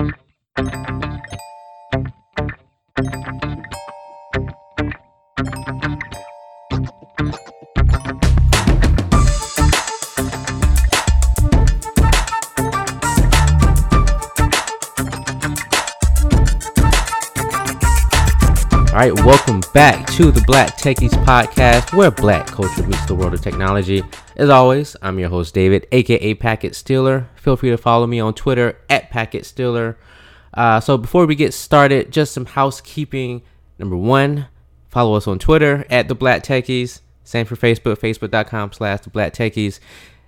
All right, welcome back to the Black Techies podcast, where black culture meets the world of technology. As always, I'm your host, David, aka Packet Stealer. Feel free to follow me on Twitter at Packet Stealer. Uh, so, before we get started, just some housekeeping. Number one, follow us on Twitter at the Black Techies. Same for Facebook, facebook.com slash the Black Techies.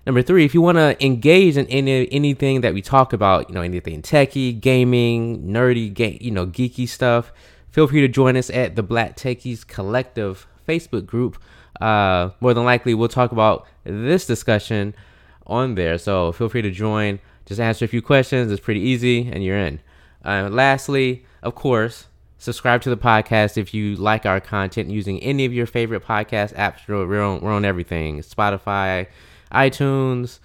Number three, if you want to engage in any anything that we talk about, you know, anything techie, gaming, nerdy, ga- you know, geeky stuff feel free to join us at the Black Techies Collective Facebook group. Uh, more than likely, we'll talk about this discussion on there. So feel free to join. Just answer a few questions. It's pretty easy, and you're in. Uh, lastly, of course, subscribe to the podcast if you like our content using any of your favorite podcast apps. We're on, we're on everything Spotify, iTunes,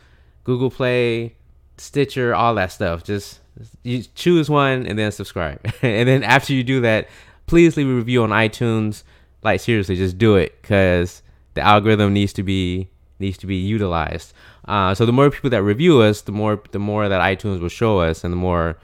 Google Play, Stitcher, all that stuff. Just you choose one and then subscribe. and then after you do that, please leave a review on iTunes. Like seriously, just do it because the algorithm needs to be needs to be utilized. Uh, so the more people that review us, the more the more that iTunes will show us, and the more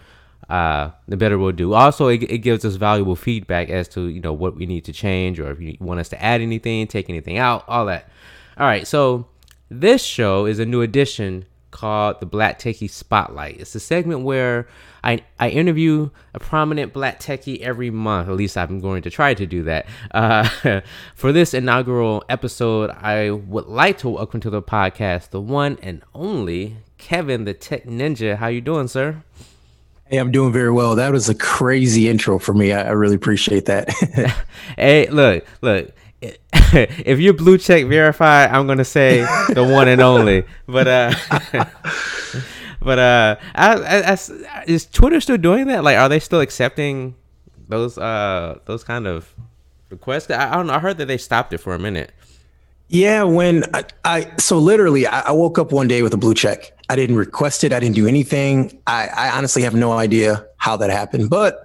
uh, the better we'll do. Also, it, it gives us valuable feedback as to you know what we need to change, or if you want us to add anything, take anything out, all that. All right, so this show is a new addition called the Black Techie Spotlight. It's a segment where I, I interview a prominent black techie every month. At least I'm going to try to do that. Uh, for this inaugural episode, I would like to welcome to the podcast the one and only Kevin, the Tech Ninja. How you doing, sir? Hey, I'm doing very well. That was a crazy intro for me. I, I really appreciate that. hey, look, look if you're blue check verified, I'm gonna say the one and only. But uh, but uh, I, I, I, is Twitter still doing that? Like, are they still accepting those uh those kind of requests? I, I don't know. I heard that they stopped it for a minute. Yeah, when I, I so literally I, I, woke up one day with a blue check. I didn't request it. I didn't do anything. I, I honestly have no idea how that happened, but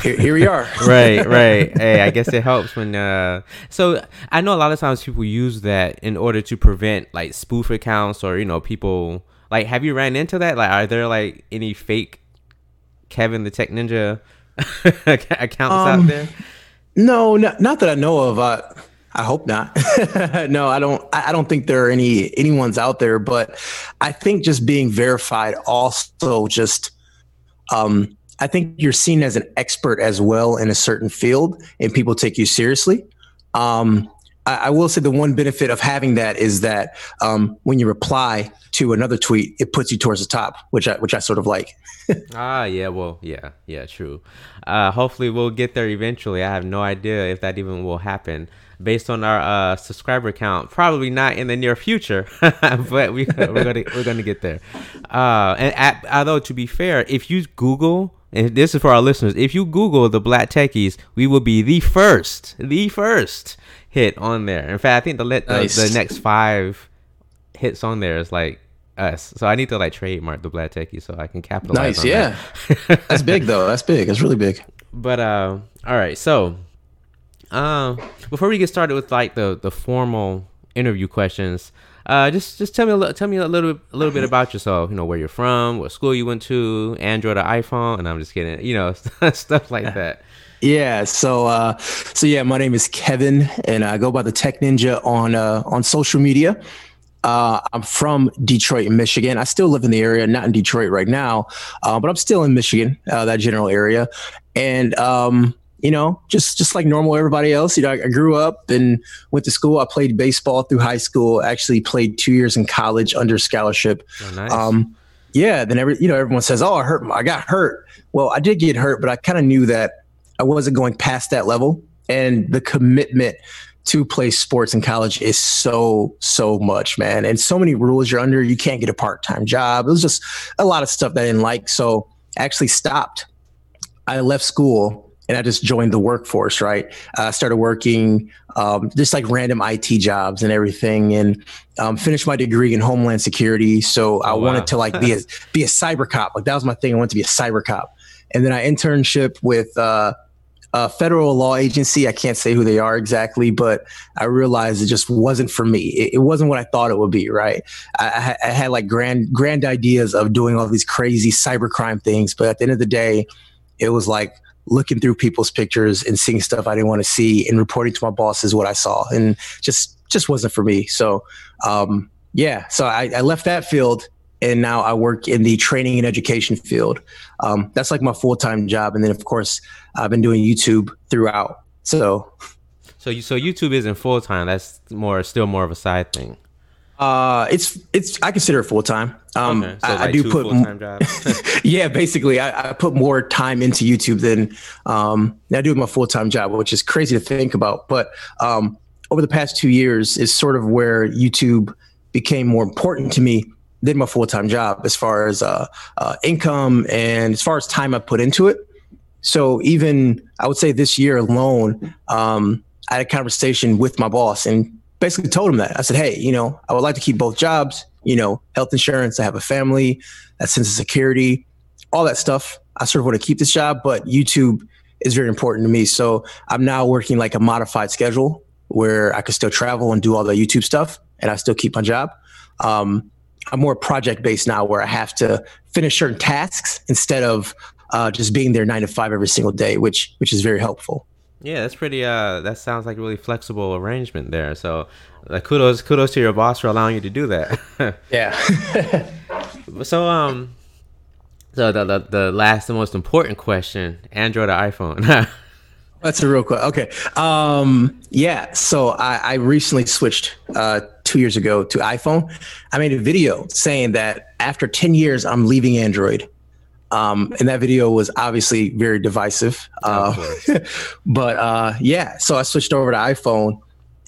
here, here we are. right, right. Hey, I guess it helps when. Uh, so I know a lot of times people use that in order to prevent like spoof accounts or you know people like. Have you ran into that? Like, are there like any fake Kevin the Tech Ninja accounts um, out there? No, not, not that I know of. Uh, I hope not. no, I don't. I don't think there are any anyone's out there. But I think just being verified also just um, I think you're seen as an expert as well in a certain field, and people take you seriously. Um, I, I, will say the one benefit of having that is that um, when you reply to another tweet, it puts you towards the top, which I which I sort of like. ah, yeah, well, yeah, yeah, true. Uh, hopefully, we'll get there eventually. I have no idea if that even will happen based on our uh, subscriber count. Probably not in the near future, but we, are gonna we're gonna get there. Uh, and at, although to be fair, if you Google and this is for our listeners. If you Google the Black Techies, we will be the first, the first hit on there. In fact, I think the nice. the, the next five hits on there is like us. So I need to like trademark the Black Techies so I can capitalize. Nice, yeah. That. That's big though. That's big. That's really big. But uh, all right. So, uh, before we get started with like the the formal interview questions, uh, just just tell me a little, tell me a little a little bit about yourself. You know where you're from, what school you went to, Android or iPhone, and I'm just kidding. You know stuff like that. Yeah. So uh, so yeah, my name is Kevin, and I go by the Tech Ninja on uh, on social media. Uh, I'm from Detroit, Michigan. I still live in the area, not in Detroit right now, uh, but I'm still in Michigan, uh, that general area. And um, you know, just just like normal everybody else. You know, I, I, grew up and went to school. I played baseball through high school. Actually, played two years in college under scholarship. Oh, nice. Um, yeah. Then every you know everyone says, "Oh, I hurt. I got hurt." Well, I did get hurt, but I kind of knew that I wasn't going past that level, and the commitment to play sports in college is so so much, man, and so many rules you're under. You can't get a part time job. It was just a lot of stuff that I didn't like. So I actually stopped. I left school and I just joined the workforce. Right, I started working um, just like random IT jobs and everything, and um, finished my degree in Homeland Security. So I oh, wow. wanted to like be a be a cyber cop. Like that was my thing. I wanted to be a cyber cop, and then I internship with. Uh, a federal law agency. I can't say who they are exactly, but I realized it just wasn't for me. It, it wasn't what I thought it would be. Right? I, I, had like grand grand ideas of doing all these crazy cybercrime things, but at the end of the day, it was like looking through people's pictures and seeing stuff I didn't want to see and reporting to my bosses what I saw, and just just wasn't for me. So, um, yeah, so I, I left that field and now I work in the training and education field. Um, that's like my full time job, and then of course I've been doing YouTube throughout. So, so you so YouTube isn't full time. That's more still more of a side thing. Uh, it's it's I consider it full time. Um, okay, so I, like I, do put yeah, basically I, I, put more time into YouTube than um I do my full time job, which is crazy to think about. But um, over the past two years is sort of where YouTube became more important to me than my full time job as far as uh, uh, income and as far as time I put into it. So even I would say this year alone, um, I had a conversation with my boss and basically told him that I said, "Hey, you know, I would like to keep both jobs. You know, health insurance. I have a family, that sense of security, all that stuff. I sort of want to keep this job, but YouTube is very important to me. So I'm now working like a modified schedule where I could still travel and do all the YouTube stuff, and I still keep my job. Um, I'm more project based now, where I have to finish certain tasks instead of uh, just being there nine to five every single day, which which is very helpful. Yeah, that's pretty. Uh, that sounds like a really flexible arrangement there. So, like, kudos, kudos to your boss for allowing you to do that. yeah. so, um, so the, the the last and most important question: Android or iPhone? That's a real question. Okay. Um, yeah. So I, I recently switched uh, two years ago to iPhone. I made a video saying that after 10 years, I'm leaving Android. Um, and that video was obviously very divisive. Uh, but uh, yeah, so I switched over to iPhone.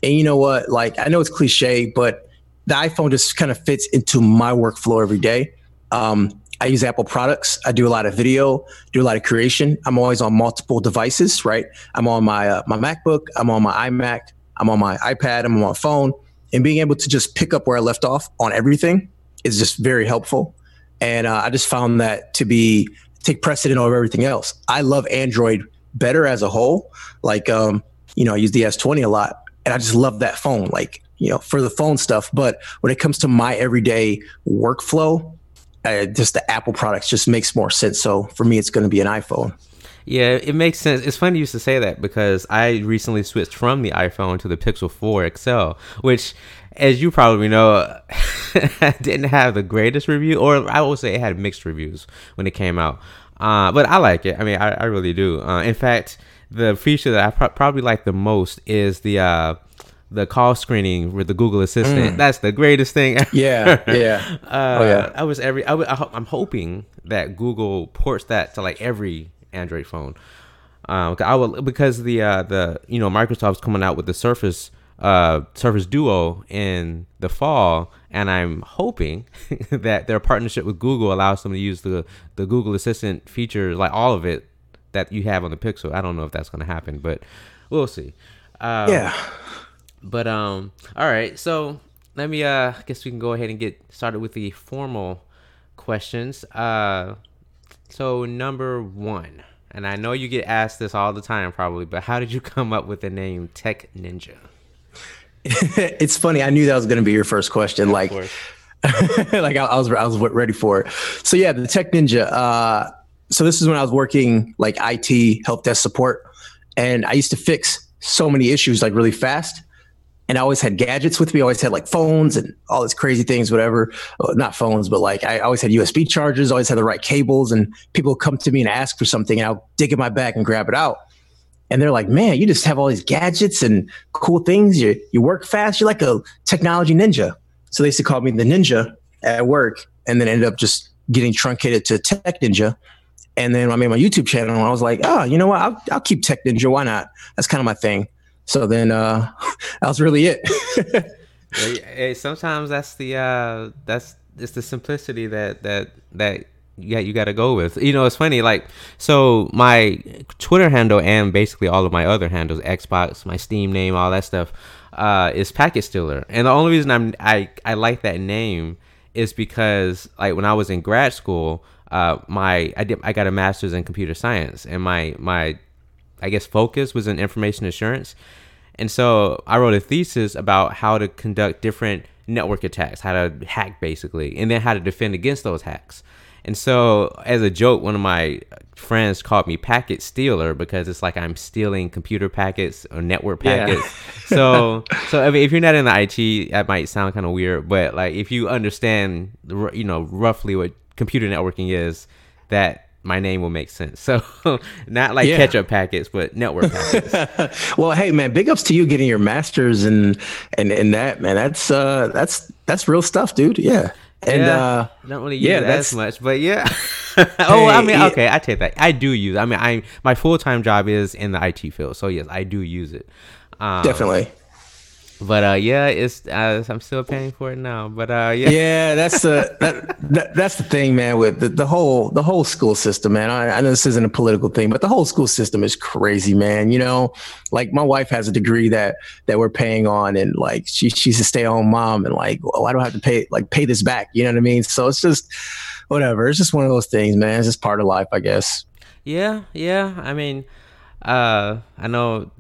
And you know what? Like, I know it's cliche, but the iPhone just kind of fits into my workflow every day. Um, I use Apple products. I do a lot of video, do a lot of creation. I'm always on multiple devices, right? I'm on my uh, my MacBook, I'm on my iMac, I'm on my iPad, I'm on my phone, and being able to just pick up where I left off on everything is just very helpful. And uh, I just found that to be take precedent over everything else. I love Android better as a whole. Like, um, you know, I use the S20 a lot, and I just love that phone. Like, you know, for the phone stuff. But when it comes to my everyday workflow, uh, just the Apple products just makes more sense. So for me, it's going to be an iPhone. Yeah, it makes sense. It's funny you used to say that because I recently switched from the iPhone to the Pixel 4 XL, which, as you probably know, didn't have the greatest review, or I would say it had mixed reviews when it came out. Uh, but I like it. I mean, I, I really do. Uh, in fact, the feature that I pro- probably like the most is the uh, the call screening with the Google Assistant. Mm. That's the greatest thing. Ever. Yeah, yeah. uh, oh yeah. I was every. I, w- I'm hoping that Google ports that to like every Android phone. Um, I will because the uh, the you know Microsoft's coming out with the Surface uh, Surface Duo in the fall, and I'm hoping that their partnership with Google allows them to use the the Google Assistant features, like all of it that you have on the Pixel. I don't know if that's going to happen, but we'll see. Uh, yeah. But um, all right. So let me. Uh, I guess we can go ahead and get started with the formal questions. Uh, so number one, and I know you get asked this all the time, probably, but how did you come up with the name Tech Ninja? it's funny. I knew that was going to be your first question. like, like I, I, was I was ready for it. So yeah, the Tech Ninja. Uh, so this is when I was working like IT help desk support, and I used to fix so many issues like really fast and I always had gadgets with me. I always had like phones and all these crazy things, whatever. Well, not phones, but like I always had USB chargers, always had the right cables, and people would come to me and ask for something, and I'll dig in my bag and grab it out. And they're like, "Man, you just have all these gadgets and cool things. You you work fast. You're like a technology ninja." So they used to call me the ninja at work, and then ended up just getting truncated to Tech Ninja. And then I made my YouTube channel, I was like, "Oh, you know what? I'll, I'll keep Tech Ninja. Why not? That's kind of my thing." So then uh, that was really it. hey, sometimes that's the uh, that's it's the simplicity that that that yeah you got to go with. You know, it's funny. Like, so my Twitter handle and basically all of my other handles, Xbox, my Steam name, all that stuff, uh, is Packet Stealer. And the only reason I'm I I like that name is because like when I was in grad school, uh, my I did I got a master's in computer science, and my my I guess focus was in information assurance. And so I wrote a thesis about how to conduct different network attacks, how to hack basically, and then how to defend against those hacks. And so, as a joke, one of my friends called me packet stealer because it's like I'm stealing computer packets or network packets. Yeah. so, so I mean, if you're not in the IT, that might sound kind of weird, but like if you understand, you know, roughly what computer networking is, that my name will make sense. So not like yeah. ketchup packets, but network packets. well, hey man, big ups to you getting your masters and and and that man. That's uh that's that's real stuff, dude. Yeah. And yeah, uh don't really use yeah, it as much, but yeah. oh, hey, I mean, okay, I take that. I do use. It. I mean, I my full time job is in the IT field, so yes, I do use it. Um, Definitely but uh, yeah, it's uh, I'm still paying for it now. But uh, yeah, yeah, that's the that, that, that's the thing, man. With the, the whole the whole school system, man. I, I know this isn't a political thing, but the whole school system is crazy, man. You know, like my wife has a degree that that we're paying on, and like she she's a stay at home mom, and like, oh, I don't have to pay like pay this back. You know what I mean? So it's just whatever. It's just one of those things, man. It's just part of life, I guess. Yeah, yeah. I mean, uh, I know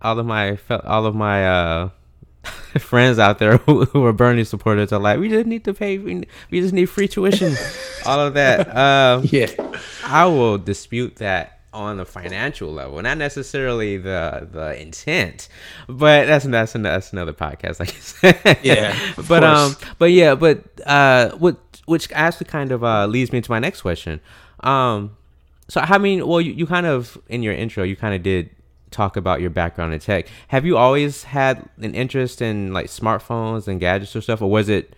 all of my all of my uh friends out there who, who, are Bernie supporters are like, we just need to pay, we, we just need free tuition, all of that. Um, yeah, I will dispute that on the financial level, not necessarily the the intent, but that's that's that's another podcast, I guess. yeah, but um, but yeah, but uh, what which actually kind of uh leads me to my next question. Um, so I mean, well, you, you kind of in your intro, you kind of did talk about your background in tech. Have you always had an interest in like smartphones and gadgets or stuff, or was it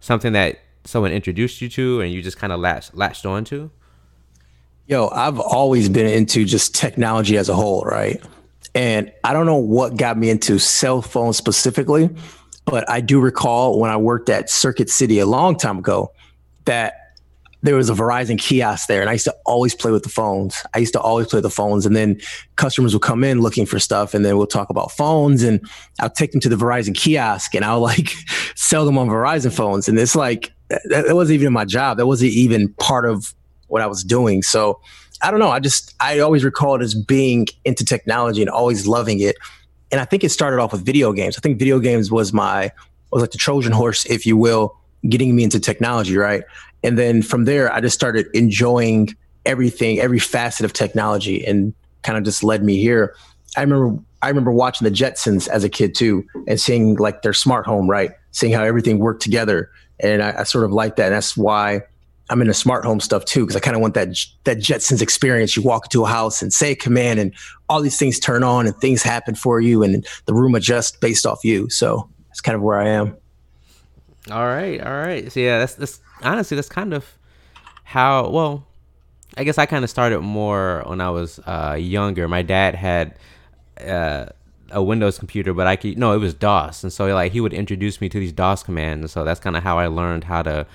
something that someone introduced you to and you just kind of latched latched on to? Yo, I've always been into just technology as a whole, right? And I don't know what got me into cell phones specifically, but I do recall when I worked at Circuit City a long time ago that there was a Verizon kiosk there, and I used to always play with the phones. I used to always play the phones, and then customers would come in looking for stuff, and then we'll talk about phones, and I'll take them to the Verizon kiosk, and I'll like sell them on Verizon phones, and it's like that, that wasn't even my job. That wasn't even part of what I was doing. So I don't know. I just I always recall it as being into technology and always loving it, and I think it started off with video games. I think video games was my was like the Trojan horse, if you will, getting me into technology, right? And then from there, I just started enjoying everything, every facet of technology, and kind of just led me here. I remember I remember watching the Jetsons as a kid too, and seeing like their smart home, right? Seeing how everything worked together, and I, I sort of like that. And that's why I'm into smart home stuff too, because I kind of want that that Jetsons experience. You walk into a house and say a command, and all these things turn on, and things happen for you, and the room adjusts based off you. So that's kind of where I am. All right, all right. So yeah, that's that's honestly that's kind of how. Well, I guess I kind of started more when I was uh, younger. My dad had uh, a Windows computer, but I could no, it was DOS, and so like he would introduce me to these DOS commands, and so that's kind of how I learned how to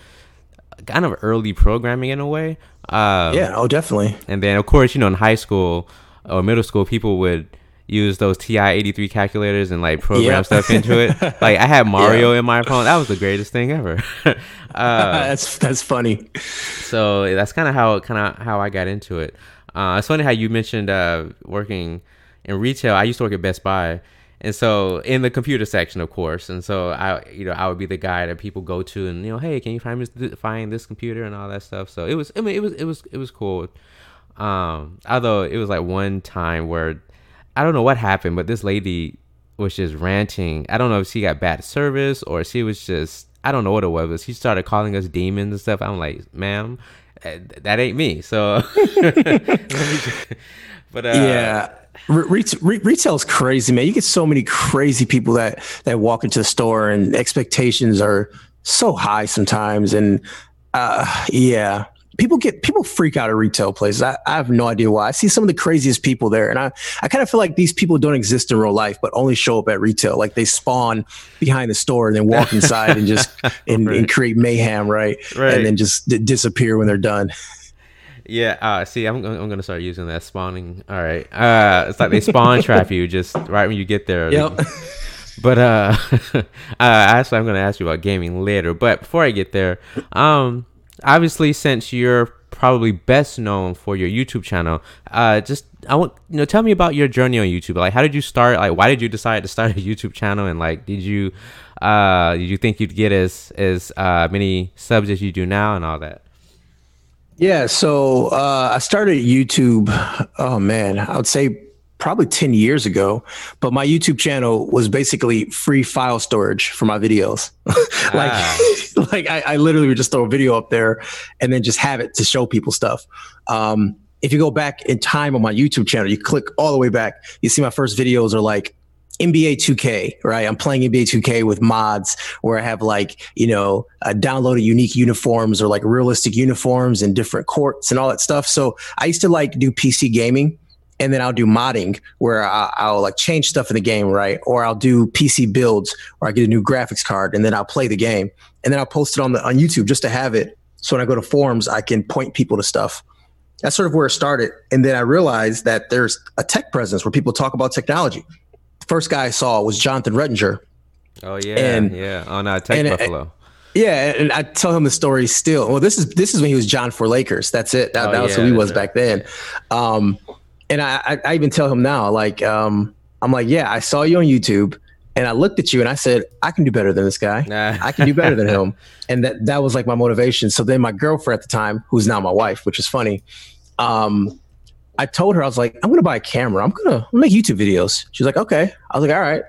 kind of early programming in a way. Um, yeah, oh, definitely. And then of course, you know, in high school or middle school, people would use those TI eighty three calculators and like program yep. stuff into it. like I had Mario yeah. in my phone. That was the greatest thing ever. uh, that's that's funny. So that's kind of how kind of how I got into it. Uh, it's funny how you mentioned uh, working in retail. I used to work at Best Buy. And so in the computer section, of course, and so I, you know, I would be the guy that people go to, and you know, hey, can you find this, find this computer and all that stuff. So it was, I mean, it was, it was, it was cool. Um, although it was like one time where I don't know what happened, but this lady was just ranting. I don't know if she got bad service or she was just I don't know what it was. She started calling us demons and stuff. I'm like, ma'am, eh, that ain't me. So, but uh, yeah. Re- re- retail is crazy, man. You get so many crazy people that that walk into the store, and expectations are so high sometimes. And uh, yeah, people get people freak out at retail places. I, I, have no idea why. I see some of the craziest people there, and I I kind of feel like these people don't exist in real life, but only show up at retail. Like they spawn behind the store and then walk inside and just and, right. and, create mayhem, right? Right. And then just d- disappear when they're done. Yeah. Uh, see, I'm I'm gonna start using that spawning. All right. Uh, it's like they spawn trap you just right when you get there. Yep. But uh, uh, actually, I'm gonna ask you about gaming later. But before I get there, um, obviously since you're probably best known for your YouTube channel, uh, just I want you know tell me about your journey on YouTube. Like, how did you start? Like, why did you decide to start a YouTube channel? And like, did you uh, did you think you'd get as as uh, many subs as you do now and all that? Yeah, so uh, I started YouTube. Oh man, I would say probably 10 years ago, but my YouTube channel was basically free file storage for my videos. like, ah. like I, I, literally would just throw a video up there and then just have it to show people stuff. Um, if you go back in time on my YouTube channel, you click all the way back, you see my first videos are like NBA 2K, right? I'm playing NBA 2K with mods where I have like, you know, uh, downloaded unique uniforms or like realistic uniforms and different courts and all that stuff. So I used to like do PC gaming and then I'll do modding where I'll, I'll, like change stuff in the game, right? Or I'll do PC builds or I get a new graphics card and then I'll play the game and then I'll post it on the on YouTube just to have it. So when I go to forums, I can point people to stuff. That's sort of where it started. And then I realized that there's a tech presence where people talk about technology. The first guy I saw was Jonathan Rettinger. Oh yeah, and, yeah, on uh, Tech and, Buffalo. Yeah, and I tell him the story still. Well, this is this is when he was Jon4Lakers. That's it. That, oh, that was yeah, who he was back then. Um, and I, I even tell him now, like, um, I'm like, yeah, I saw you on YouTube and I looked at you and I said, I can do better than this guy. Nah. I can do better than him. And that, that was like my motivation. So then my girlfriend at the time, who's now my wife, which is funny, um, I told her, I was like, I'm going to buy a camera. I'm going to make YouTube videos. She's like, okay. I was like, all right.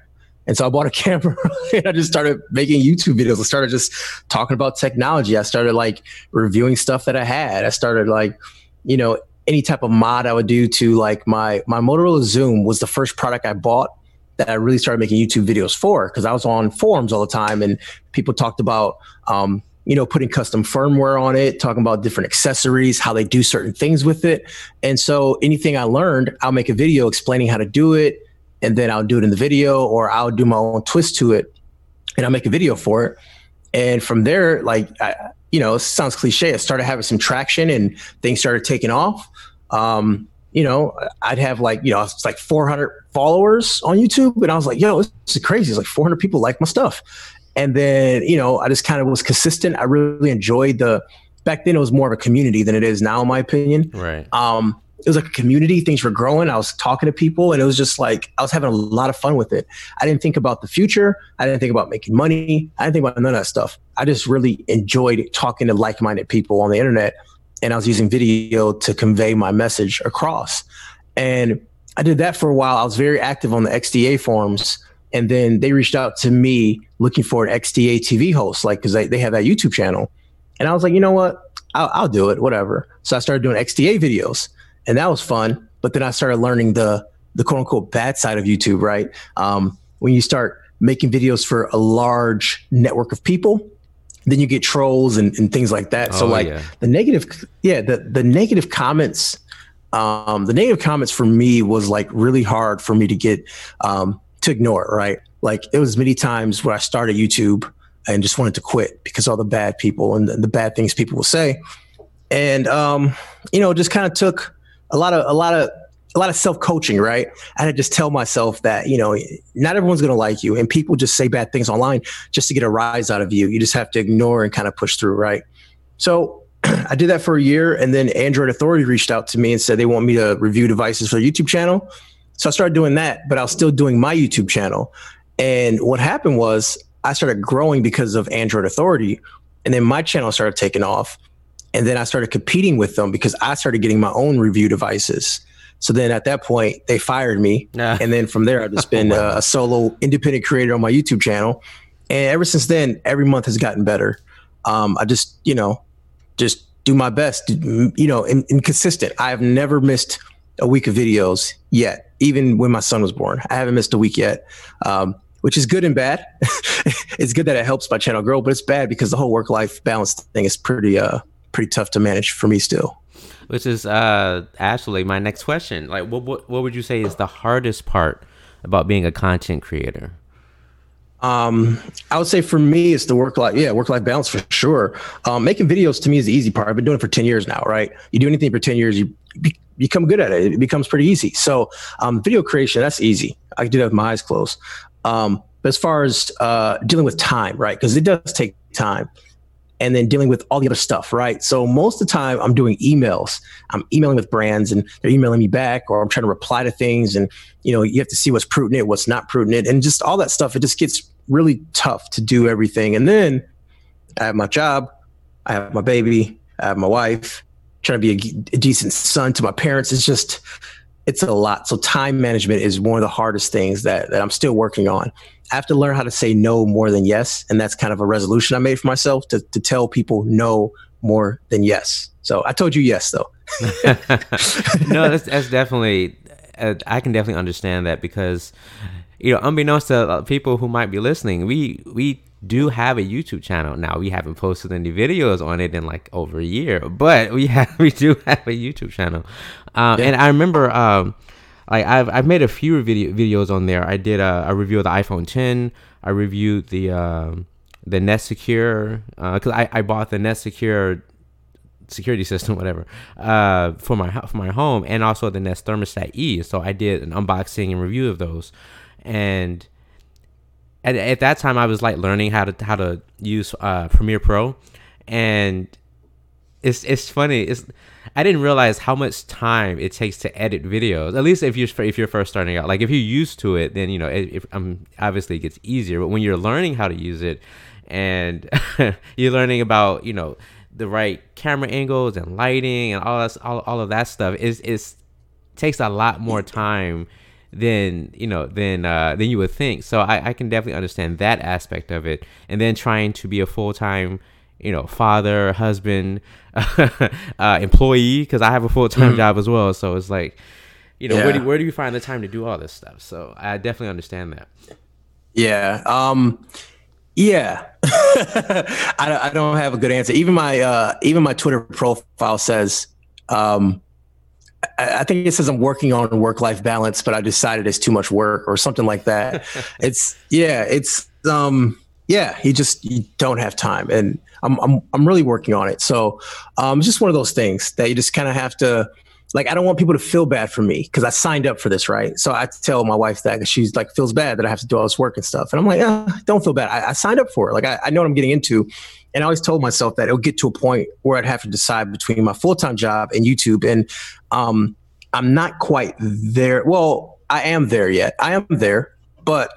And so I bought a camera and I just started making YouTube videos. I started just talking about technology. I started like reviewing stuff that I had. I started like, you know, any type of mod I would do to like my my Motorola Xoom was the first product I bought that I really started making YouTube videos for because I was on forums all the time and people talked about um, you know putting custom firmware on it, talking about different accessories, how they do certain things with it, and so anything I learned, I'll make a video explaining how to do it, and then I'll do it in the video or I'll do my own twist to it, and I'll make a video for it, and from there, like I, you know, it sounds cliche. I started having some traction and things started taking off. Um, you know, I'd have like, you know, it's like 400 followers on YouTube. And I was like, yo, this is crazy. It's like 400 people like my stuff. And then, you know, I just kind of was consistent. I really enjoyed the, back then it was more of a community than it is now, in my opinion. Right. Um, it was like a community. Things were growing. I was talking to people, and it was just like I was having a lot of fun with it. I didn't think about the future. I didn't think about making money. I didn't think about none of that stuff. I just really enjoyed talking to like-minded people on the internet, and I was using video to convey my message across. And I did that for a while. I was very active on the XDA forums, and then they reached out to me looking for an XDA TV host, like because they, they have that YouTube channel. And I was like, you know what? I'll, I'll do it, whatever. So I started doing XDA videos and that was fun. But then I started learning the the quote unquote bad side of YouTube, right? Um, when you start making videos for a large network of people, then you get trolls and, and things like that. Oh, so like yeah. the negative, yeah, the the negative comments, um, the negative comments for me was like really hard for me to get um, to ignore, right? Like it was many times where I started YouTube and just wanted to quit because all the bad people and the, the bad things people will say, and um, you know, just kind of took a lot of a lot of a lot of self coaching, right? I had to just tell myself that, you know, not everyone's going to like you and people just say bad things online just to get a rise out of you. You just have to ignore and kind of push through, right? So I did that for a year and then Android Authority reached out to me and said they want me to review devices for the YouTube channel. So I started doing that, but I was still doing my YouTube channel. And what happened was I started growing because of Android Authority and then my channel started taking off. And then I started competing with them because I started getting my own review devices. So then at that point, they fired me. Nah. And then from there, I've just been uh, a solo independent creator on my YouTube channel. And ever since then, every month has gotten better. Um, I just, you know, just do my best, you know, and, and consistent. I have never missed a week of videos yet, even when my son was born. I haven't missed a week yet. Um, which is good and bad. it's good that it helps my channel grow, but it's bad because the whole work life balance thing is pretty uh pretty tough to manage for me still. Which is uh, actually my next question. Like, what, what what would you say is the hardest part about being a content creator? Um, I would say for me, it's the work life. Yeah, work life balance for sure. Um, making videos to me is the easy part. I've been doing it for 10 years now, right? You do anything for 10 years, you be- become good at it. It becomes pretty easy. So, um, video creation, that's easy. I can do that with my eyes closed. Um, but as far as uh, dealing with time, right? Because it does take time and then dealing with all the other stuff, right? So most of the time I'm doing emails. I'm emailing with brands and they're emailing me back or I'm trying to reply to things and you know, you have to see what's prudent, what's not prudent and just all that stuff. It just gets really tough to do everything. And then I have my job, I have my baby, I have my wife, trying to be a, a decent son to my parents. It's just it's a lot. So time management is one of the hardest things that, that I'm still working on. I have to learn how to say no more than yes. And that's kind of a resolution I made for myself to, to tell people no more than yes. So I told you yes, though. no, that's, that's definitely, uh, I can definitely understand that because, you know, unbeknownst to people who might be listening, we, we do have a YouTube channel now. We haven't posted any videos on it in like over a year, but we have we do have a YouTube channel. Um, yeah. And I remember, um, like I've I've made a few video videos on there. I did a, a review of the iPhone 10. I reviewed the um, the Nest Secure because uh, I, I bought the Nest Secure security system, whatever, uh, for my for my home, and also the Nest Thermostat E. So I did an unboxing and review of those, and at, at that time I was like learning how to how to use uh, Premiere Pro, and it's it's funny. It's I didn't realize how much time it takes to edit videos. At least if you're if you're first starting out, like if you're used to it, then you know it, um, obviously it gets easier. But when you're learning how to use it, and you're learning about you know the right camera angles and lighting and all that all, all of that stuff, is is takes a lot more time than you know than uh, than you would think. So I, I can definitely understand that aspect of it. And then trying to be a full time you know, father, husband, uh, employee, because I have a full time mm-hmm. job as well. So it's like, you know, yeah. where, do, where do you find the time to do all this stuff? So I definitely understand that. Yeah. Um, yeah. I, I don't have a good answer. Even my, uh, even my Twitter profile says, um, I, I think it says I'm working on work life balance, but I decided it's too much work or something like that. it's, yeah, it's, um, yeah, you just you don't have time, and I'm I'm I'm really working on it. So, um, it's just one of those things that you just kind of have to. Like, I don't want people to feel bad for me because I signed up for this, right? So I tell my wife that she's like feels bad that I have to do all this work and stuff, and I'm like, oh, don't feel bad. I, I signed up for it. Like, I, I know what I'm getting into, and I always told myself that it'll get to a point where I'd have to decide between my full time job and YouTube, and um, I'm not quite there. Well, I am there yet. I am there, but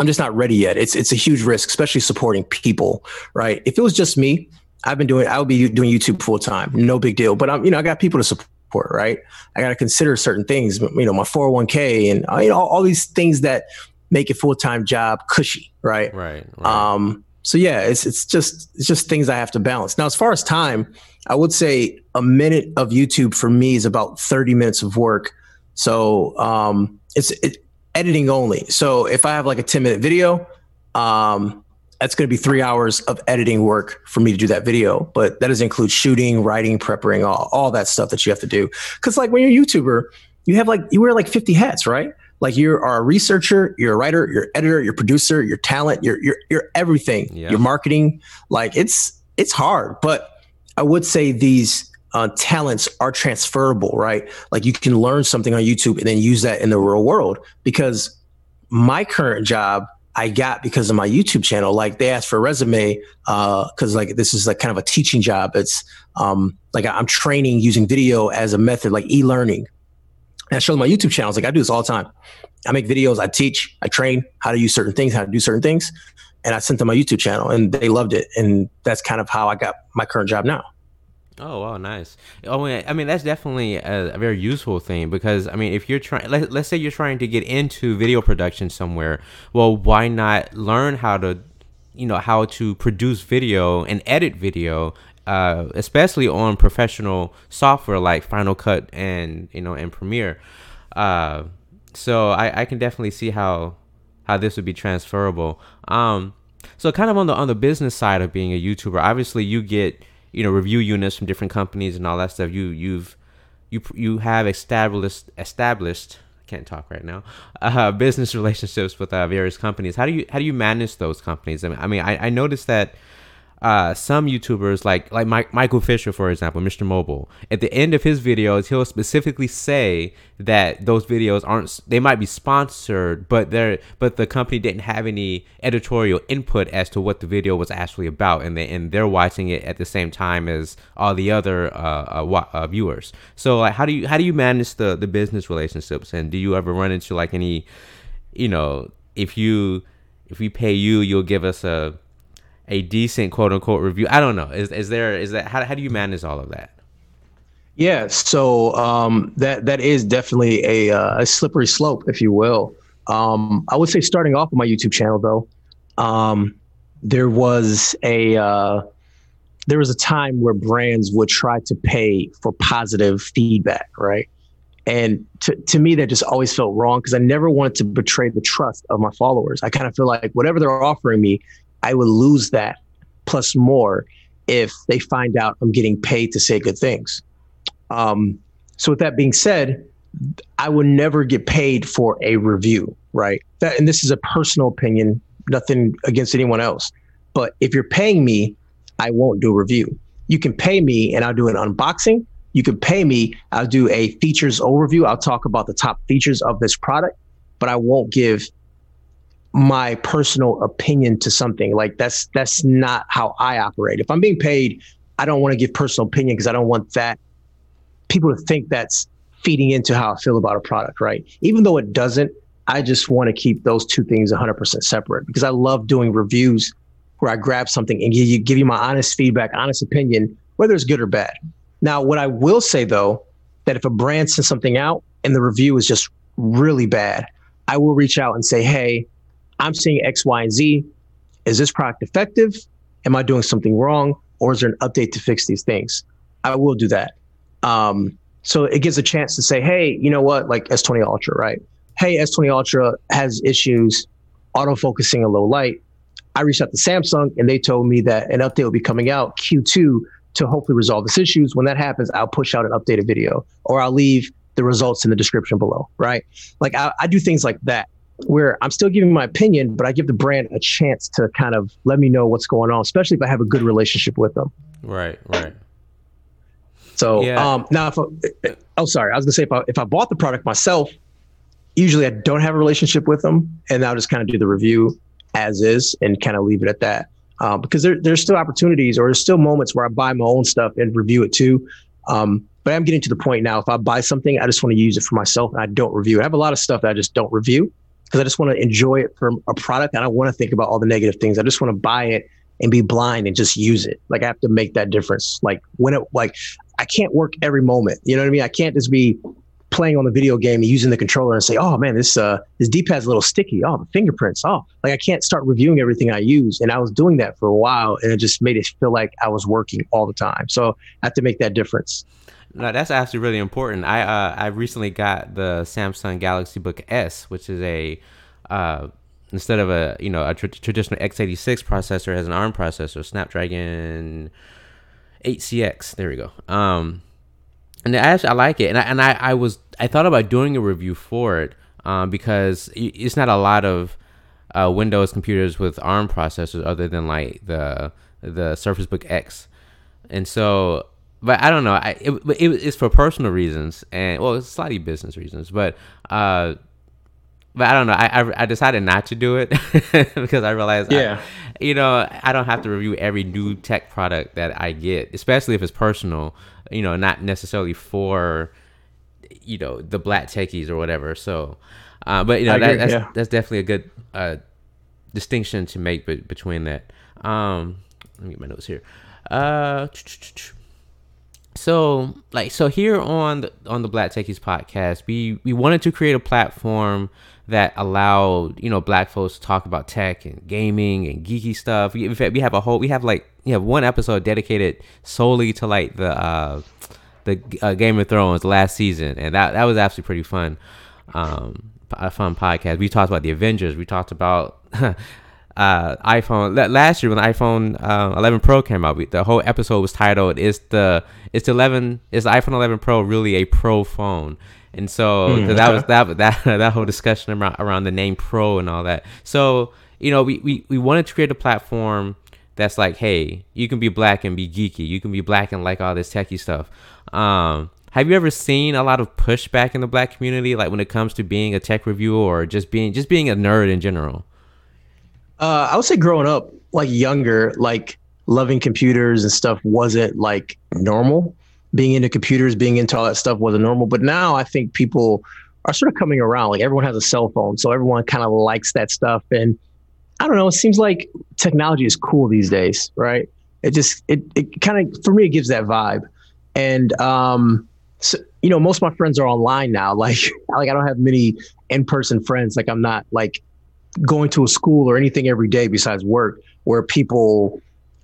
I'm just not ready yet. It's it's a huge risk, especially supporting people, right? If it was just me, I've been doing I would be doing YouTube full time, no big deal. But I'm you know I got people to support, right? I got to consider certain things, you know, my 401k and uh, you know all, all these things that make a full time job cushy, right? Right. right. Um. So yeah, it's it's just it's just things I have to balance. Now, as far as time, I would say a minute of YouTube for me is about 30 minutes of work. So um, it's it, editing only. So if I have like a 10 minute video, um, that's going to be three hours of editing work for me to do that video. But that doesn't include shooting, writing, preparing, all, all that stuff that you have to do. Cause like when you're a YouTuber, you have like, you wear like 50 hats, right? Like you are a researcher, you're a writer, you're editor, you're producer, you're talent, you're, you're, you're everything, yeah. you're marketing. Like it's, it's hard, but I would say these uh, talents are transferable, right? Like you can learn something on YouTube and then use that in the real world. Because my current job I got because of my YouTube channel. Like they asked for a resume because uh, like this is like kind of a teaching job. It's um, like I'm training using video as a method, like e-learning. And I showed my YouTube channel. channels. Like I do this all the time. I make videos. I teach. I train how to use certain things, how to do certain things, and I sent them my YouTube channel, and they loved it. And that's kind of how I got my current job now. Oh wow, nice. Oh, I mean that's definitely a, a, very useful thing because I mean if you're trying, let, let's say you're trying to get into video production somewhere, well, why not learn how to, you know, how to produce video and edit video, uh, especially on professional software like Final Cut and you know and Premiere. Uh, so I, I can definitely see how how this would be transferable. Um, so kind of on the on the business side of being a YouTuber, obviously you get you know review units from different companies and all that stuff. You you've you you have established established can't talk right now uh, business relationships with uh, various companies how do you how do you manage those companies i mean i, mean, I, I noticed that uh, some YouTubers like like Michael Fisher, for example, Mr. Mobile. At the end of his videos, he'll specifically say that those videos aren't they might be sponsored, but they're but the company didn't have any editorial input as to what the video was actually about, and they and they're watching it at the same time as all the other uh, uh, uh viewers. So like, how do you how do you manage the the business relationships, and do you ever run into like any, you know, if you if we pay you, you'll give us a a decent quote unquote review. I don't know. Is is there is that how how do you manage all of that? Yeah, so um, that that is definitely a uh, a slippery slope, if you will. Um, I would say starting off with my YouTube channel though, um, there was a uh, there was a time where brands would try to pay for positive feedback, right? And to, to me, that just always felt wrong because I never wanted to betray the trust of my followers. I kind of feel like whatever they're offering me, I would lose that plus more if they find out I'm getting paid to say good things. Um, so with that being said, I would never get paid for a review, right? That, and this is a personal opinion, nothing against anyone else. But if you're paying me, I won't do a review. You can pay me and I'll do an unboxing. You can pay me, I'll do a features overview. I'll talk about the top features of this product, but I won't give my personal opinion to something. Like that's that's not how I operate. If I'm being paid, I don't want to give personal opinion because I don't want that people to think that's feeding into how I feel about a product, right? Even though it doesn't, I just want to keep those two things 100% separate because I love doing reviews where I grab something and give you give you my honest feedback, honest opinion, whether it's good or bad. Now, what I will say though, that if a brand sends something out and the review is just really bad, I will reach out and say, "Hey, I'm seeing X, Y, and Z. Is this product effective? Am I doing something wrong? Or is there an update to fix these things? I will do that. Um, so it gives a chance to say, hey, you know what, like S20 Ultra, right? Hey, S20 Ultra has issues autofocusing in low light. I reached out to Samsung and they told me that an update will be coming out Q2 to hopefully resolve this issues. When that happens, I'll push out an updated video or I'll leave the results in the description below, right? Like I, I do things like that where I'm still giving my opinion, but I give the brand a chance to kind of let me know what's going on, especially if I have a good relationship with them. Right, right. So yeah. um, now, if I, oh, sorry, I was gonna say if I if I bought the product myself, usually I don't have a relationship with them, and I'll just kind of do the review as is and kind of leave it at that. Um, because there, there's still opportunities or there's still moments where I buy my own stuff and review it too. Um, but I'm getting to the point now. If I buy something, I just want to use it for myself and I don't review. I have a lot of stuff that I just don't review because I just want to enjoy it from a product. I don't want to think about all the negative things. I just want to buy it and be blind and just use it. Like I have to make that difference. Like when it like I can't work every moment. You know what I mean? I can't just be playing on the video game and using the controller and say, "Oh man, this uh this D-pad's a little sticky. Oh, the fingerprints. Oh, like I can't start reviewing everything I use." And I was doing that for a while, and it just made it feel like I was working all the time. So I have to make that difference. No, that's actually really important. I uh, I recently got the Samsung Galaxy Book S, which is a uh, instead of a you know a tr- traditional x86 processor has an ARM processor, Snapdragon 8CX. There we go. Um, and I actually I like it, and I and I, I was I thought about doing a review for it um, because it's not a lot of uh, Windows computers with ARM processors other than like the the Surface Book X, and so but I don't know. I it, it, it's for personal reasons and well, it's slightly business reasons. But uh, but I don't know. I I, I decided not to do it because I realized, yeah, I, you know, I don't have to review every new tech product that I get, especially if it's personal. You know, not necessarily for you know the black techies or whatever. So, uh, but you know that, that's yeah. that's definitely a good uh, distinction to make be- between that. Um, let me get my notes here. Uh, so like so here on the on the Black Techies podcast, we we wanted to create a platform that allowed you know black folks to talk about tech and gaming and geeky stuff. We, in fact, we have a whole we have like we have one episode dedicated solely to like the uh, the uh, Game of Thrones last season, and that that was actually pretty fun. Um, a fun podcast. We talked about the Avengers. We talked about uh, iPhone last year when the iPhone uh, 11 Pro came out. The whole episode was titled "Is the is the 11 is the iPhone 11 Pro really a Pro phone?" And so mm, that was that that that whole discussion around around the name Pro and all that. So you know, we we, we wanted to create a platform that's like, hey, you can be black and be geeky. You can be black and like all this techie stuff. Um, have you ever seen a lot of pushback in the black community, like when it comes to being a tech reviewer or just being just being a nerd in general? Uh, I would say growing up, like younger, like loving computers and stuff wasn't like normal. Being into computers, being into all that stuff wasn't normal. But now I think people are sort of coming around. Like everyone has a cell phone, so everyone kind of likes that stuff. And I don't know, it seems like technology is cool these days, right? It just it it kind of for me it gives that vibe. And um so, you know, most of my friends are online now. Like like I don't have many in-person friends. Like I'm not like going to a school or anything every day besides work where people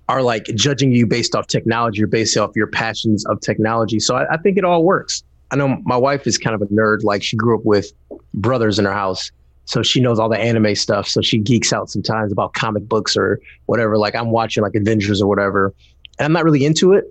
are like judging you based off technology or based off your passions of technology. So I, I, think it all works. I know my wife is kind of a nerd. Like she grew up with brothers in her house. So she knows all the anime stuff. So she geeks out sometimes about comic books or whatever. Like I'm watching like Avengers or whatever. And I'm not really into it.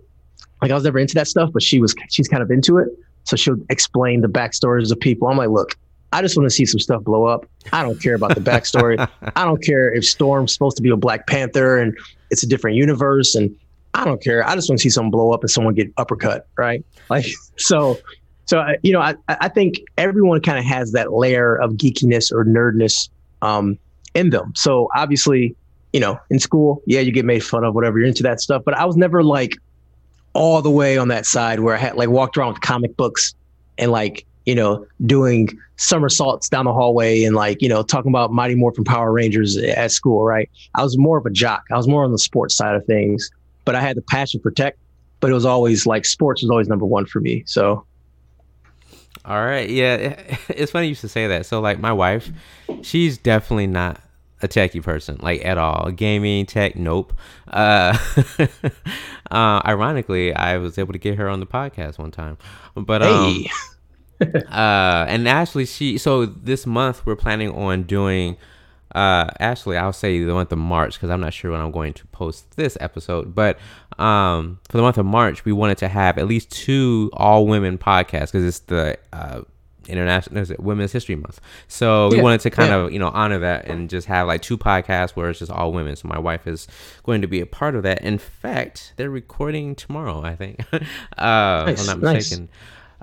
Like I was never into that stuff, but she was, she's kind of into it. So she'll explain the backstories of people. I'm like, look, I just want to see some stuff blow up. I don't care about the backstory. I don't care if Storm's supposed to be a Black Panther and it's a different universe. And I don't care. I just want to see someone blow up and someone get uppercut. Right. Like, so, so, you know, I, I think everyone kind of has that layer of geekiness or nerdness um, in them. So obviously, you know, in school, yeah, you get made fun of, whatever, you're into that stuff. But I was never like all the way on that side where I had like walked around with comic books and like you know, doing somersaults down the hallway and like, you know, talking about Mighty Morphin Power Rangers at school, right? I was more of a jock. I was more on the sports side of things, but I had the passion for tech, but it was always like sports was always number one for me. So. All right. Yeah. It's funny you should say that. So like my wife, she's definitely not a techie person, like at all. Gaming, tech, nope. Uh, uh, ironically, I was able to get her on the podcast one time, but um, hey. uh, and actually, she so this month we're planning on doing. Uh, actually, I'll say the month of March because I'm not sure when I'm going to post this episode. But um, for the month of March, we wanted to have at least two all women podcasts because it's the uh, international Women's History Month. So we yeah, wanted to kind yeah. of you know honor that and just have like two podcasts where it's just all women. So my wife is going to be a part of that. In fact, they're recording tomorrow. I think, uh, nice, I'm not mistaken. Nice.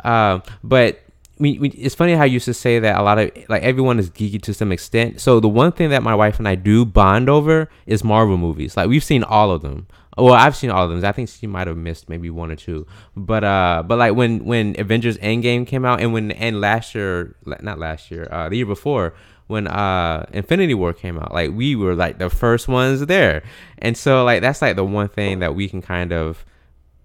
Um, but we, we, it's funny how you used to say that a lot of like everyone is geeky to some extent. So the one thing that my wife and I do bond over is Marvel movies. Like we've seen all of them. Well, I've seen all of them. I think she might have missed maybe one or two. But uh, but like when when Avengers Endgame came out and when and last year, not last year, uh, the year before when uh Infinity War came out, like we were like the first ones there. And so like that's like the one thing that we can kind of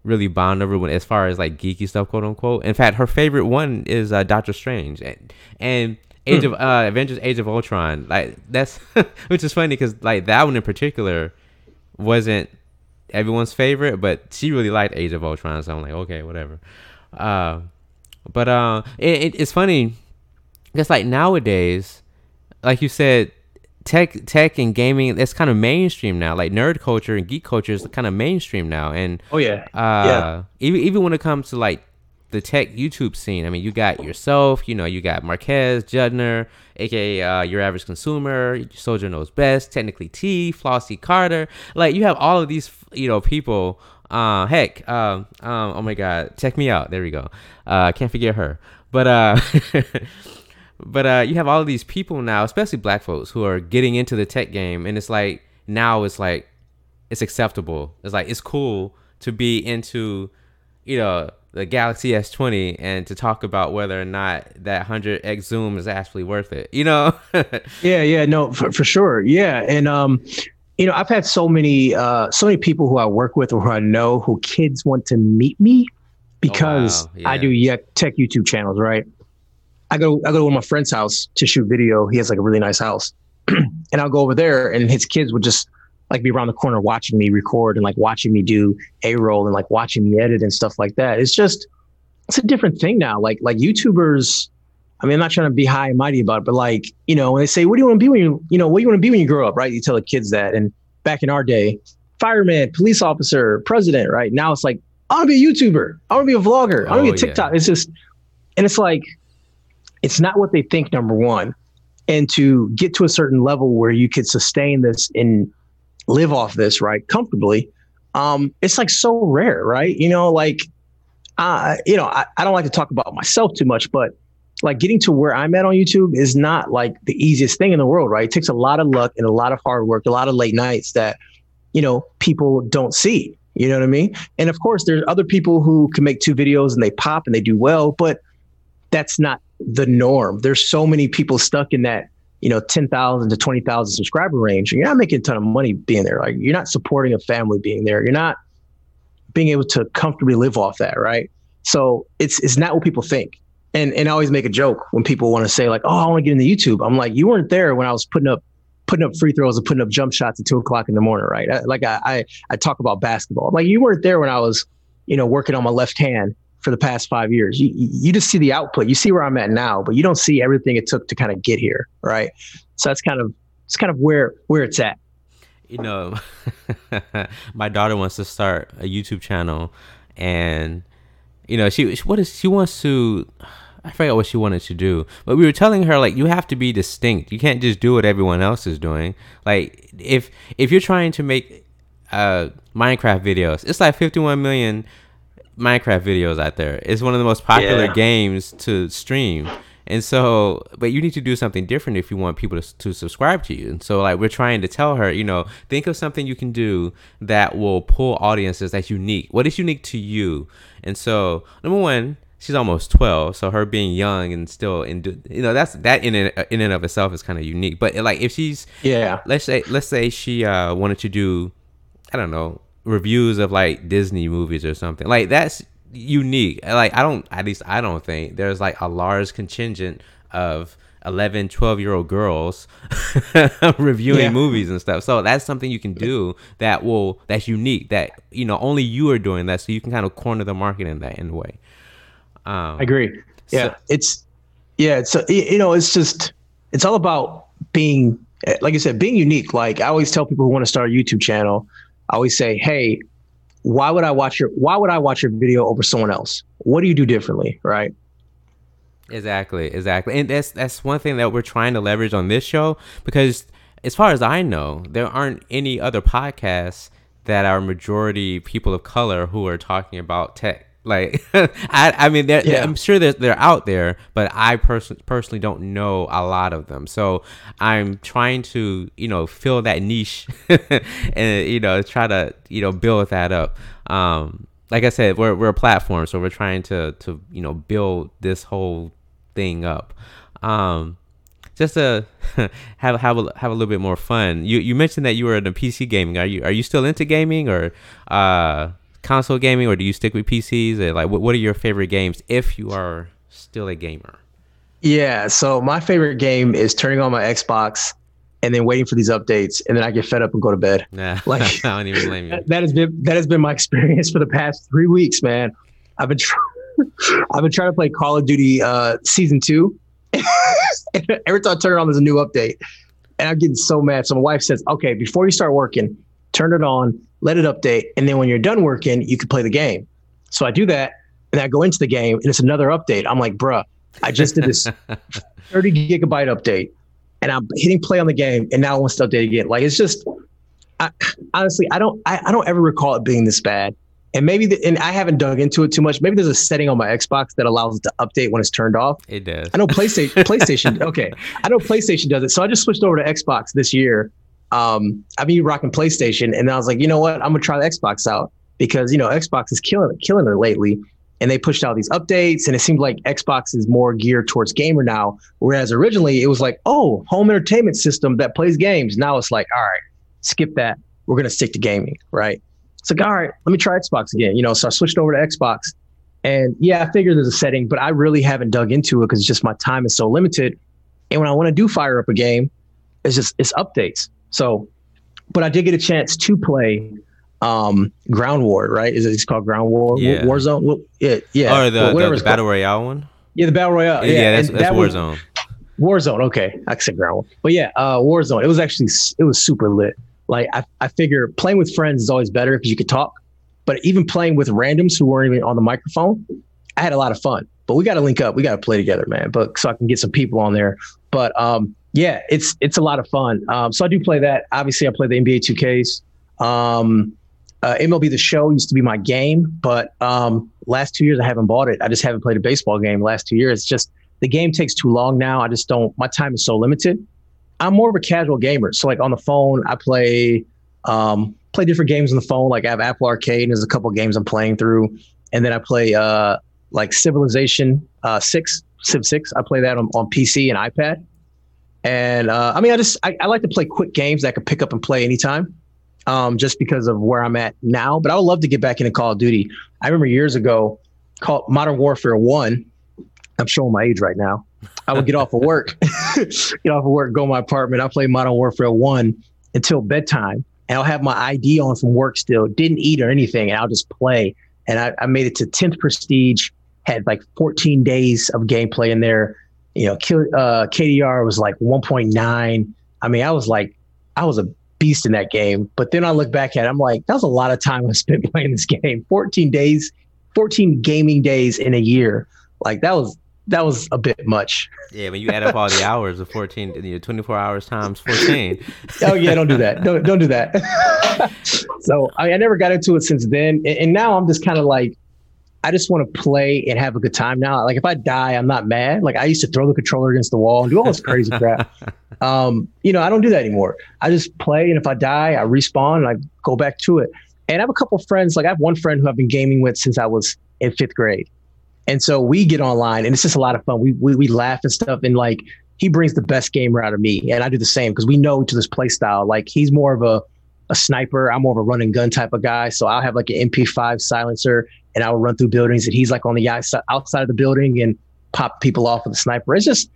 really bond over when as far as like geeky stuff, quote unquote. In fact, her favorite one is uh, Doctor Strange and, and Age hmm. of uh, Avengers: Age of Ultron. Like that's which is funny because like that one in particular wasn't everyone's favorite, but she really liked Age of Ultron. So I'm like, okay, whatever. Uh, but uh, it, it, it's funny because like nowadays, like you said, tech tech and gaming it's kind of mainstream now. Like nerd culture and geek culture is kind of mainstream now. And oh yeah. uh yeah. even even when it comes to like the tech youtube scene i mean you got yourself you know you got marques judner aka uh, your average consumer soldier knows best technically t flossy carter. Like you have all of these you know people uh heck um, um oh my god check me out. There we go. Uh can't forget her. But uh But uh, you have all of these people now, especially black folks, who are getting into the tech game, and it's like now it's like it's acceptable. It's like it's cool to be into, you know, the Galaxy S20 and to talk about whether or not that 100x zoom is actually worth it. You know? yeah, yeah, no, for, for sure. Yeah, and um, you know, I've had so many uh, so many people who I work with or who I know who kids want to meet me because oh, wow. yeah. I do tech YouTube channels, right? I go I go to one of my friend's house to shoot video. He has like a really nice house, and I'll go over there, and his kids would just like be around the corner watching me record and like watching me do a roll and like watching me edit and stuff like that. It's just it's a different thing now. Like like YouTubers I mean, I'm not trying to be high and mighty about it, but like, you know, when they say, what do you want to be when you, you know, what do you want to be when you grow up, right? You tell the kids that. And back in our day, fireman, police officer, president, right? Now it's like, I want to be a YouTuber. I want to be a vlogger. I want to be a oh, TikTok. Yeah. It's just, and it's like, it's not what they think, number one. And to get to a certain level where you could sustain this and live off this, right, comfortably, um, it's like so rare, right? You know, like, uh, you know, I, I don't like to talk about myself too much, but like getting to where I'm at on YouTube is not like the easiest thing in the world, right? It takes a lot of luck and a lot of hard work, a lot of late nights that, you know, people don't see. You know what I mean? And of course, there's other people who can make two videos and they pop and they do well, but that's not the norm. There's so many people stuck in that, you know, 10,000 to 20,000 subscriber range. And you're not making a ton of money being there. Like you're not supporting a family being there. You're not being able to comfortably live off that, right? So it's it's not what people think. And and I always make a joke when people want to say like, oh, I want to get into YouTube. I'm like, you weren't there when I was putting up putting up free throws and putting up jump shots at two o'clock in the morning, right? I, like I, I, I talk about basketball. I'm like you weren't there when I was, you know, working on my left hand for the past five years. You you just see the output. You see where I'm at now, but you don't see everything it took to kind of get here, right? So that's kind of it's kind of where where it's at. You know, my daughter wants to start a YouTube channel, and you know she what is she wants to I forgot what she wanted to do, but we were telling her like you have to be distinct. You can't just do what everyone else is doing. Like if if you're trying to make uh Minecraft videos, it's like 51 million Minecraft videos out there. It's one of the most popular yeah. games to stream. And so, but you need to do something different if you want people to, to subscribe to you. And so, like, we're trying to tell her, you know, think of something you can do that will pull audiences that's unique. What is unique to you? And so, number one, she's almost 12 so her being young and still in you know that's that in and, in and of itself is kind of unique but like if she's yeah let's say let's say she uh wanted to do i don't know reviews of like disney movies or something like that's unique like i don't at least i don't think there's like a large contingent of 11 12 year old girls reviewing yeah. movies and stuff so that's something you can do that will that's unique that you know only you are doing that so you can kind of corner the market in that in a way um, I agree. Yeah, so, it's yeah, it's you know, it's just it's all about being like I said, being unique. Like I always tell people who want to start a YouTube channel, I always say, hey, why would I watch your why would I watch your video over someone else? What do you do differently, right? Exactly, exactly. And that's that's one thing that we're trying to leverage on this show because as far as I know, there aren't any other podcasts that are majority people of color who are talking about tech like, I, I mean, they're, yeah. they're, I'm sure that they're out there, but I personally personally don't know a lot of them. So I'm trying to, you know, fill that niche, and you know, try to, you know, build that up. Um, like I said, we're we're a platform, so we're trying to to you know build this whole thing up. Um, just to have have a, have a little bit more fun. You you mentioned that you were into PC gaming. Are you are you still into gaming or uh console gaming, or do you stick with PCs? Or like, what, what are your favorite games if you are still a gamer? Yeah, so my favorite game is turning on my Xbox and then waiting for these updates, and then I get fed up and go to bed. Yeah, like I don't even blame you. That has been that has been my experience for the past three weeks, man. I've been tr- I've been trying to play Call of Duty uh, season two. Every time I turn it on, there's a new update, and I'm getting so mad. So my wife says, "Okay, before you start working, turn it on, let it update, and then when you're done working, you can play the game. So I do that, and I go into the game, and it's another update. I'm like, bruh, I just did this 30 gigabyte update, and I'm hitting play on the game, and now it wants to update again. Like it's just, I, honestly, I don't, I, I don't ever recall it being this bad. And maybe, the, and I haven't dug into it too much. Maybe there's a setting on my Xbox that allows it to update when it's turned off. It does. I know PlayStation. PlayStation. Okay, I know PlayStation does it. So I just switched over to Xbox this year, um, I've been rocking PlayStation, and I was like, you know what, I'm gonna try the Xbox out because you know Xbox is killing it, killing it lately, and they pushed out these updates, and it seemed like Xbox is more geared towards gamer now, whereas originally it was like, oh, home entertainment system that plays games. Now it's like, all right, skip that, we're gonna stick to gaming, right? It's like, all right, let me try Xbox again, you know. So I switched over to Xbox, and yeah, I figured there's a setting, but I really haven't dug into it because just my time is so limited. And when I want to do fire up a game, it's just it's updates. So, but I did get a chance to play um ground war right is it it's called ground war yeah. warzone well, yeah yeah or the, the, the battle royale one Yeah, the battle royale. Yeah, yeah that's, that's that Warzone. Was, Warzone. Okay, I said ground. War. But yeah, uh, Warzone. It was actually it was super lit. Like I, I figure playing with friends is always better because you could talk. But even playing with randoms who weren't even on the microphone, I had a lot of fun. But we got to link up. We got to play together, man. But so I can get some people on there. But um, yeah, it's it's a lot of fun. Um, so I do play that. Obviously, I play the NBA 2Ks. Um, uh, MLB The Show used to be my game, but um, last two years I haven't bought it. I just haven't played a baseball game last two years. It's just the game takes too long now. I just don't. My time is so limited. I'm more of a casual gamer. So like on the phone, I play um, play different games on the phone. Like I have Apple Arcade, and there's a couple games I'm playing through, and then I play uh, like Civilization uh, Six, Civ Six. I play that on, on PC and iPad. And uh, I mean, I just I, I, like to play quick games that I can pick up and play anytime, um, just because of where I'm at now. But I would love to get back into Call of Duty. I remember years ago, called Modern Warfare One. I'm showing my age right now. I would get off of work, get off of work, go to my apartment. I play Modern Warfare One until bedtime, and I'll have my ID on from work still. Didn't eat or anything, and I'll just play. And I, I made it to 10th Prestige. Had like 14 days of gameplay in there you know, uh, KDR was like 1.9. I mean, I was like, I was a beast in that game. But then I look back at it, I'm like, that was a lot of time I spent playing this game. 14 days, 14 gaming days in a year. Like that was that was a bit much. Yeah, when you add up all the hours of 14, you know, 24 hours times 14. oh yeah, don't do that. Don't don't do that. so I, I, never got into it since then, and, and now I'm just kind of like I just want to play and have a good time now. Like if I die, I'm not mad. Like I used to throw the controller against the wall and do all this crazy crap. Um, you know, I don't do that anymore. I just play, and if I die, I respawn and I go back to it. And I have a couple friends. Like I have one friend who I've been gaming with since I was in fifth grade, and so we get online, and it's just a lot of fun. We we, we laugh and stuff, and like he brings the best gamer out of me, and I do the same because we know each other's play style. Like he's more of a a sniper. I'm more of a run and gun type of guy. So I'll have like an MP5 silencer and I'll run through buildings and he's like on the outside of the building and pop people off with a sniper. It's just,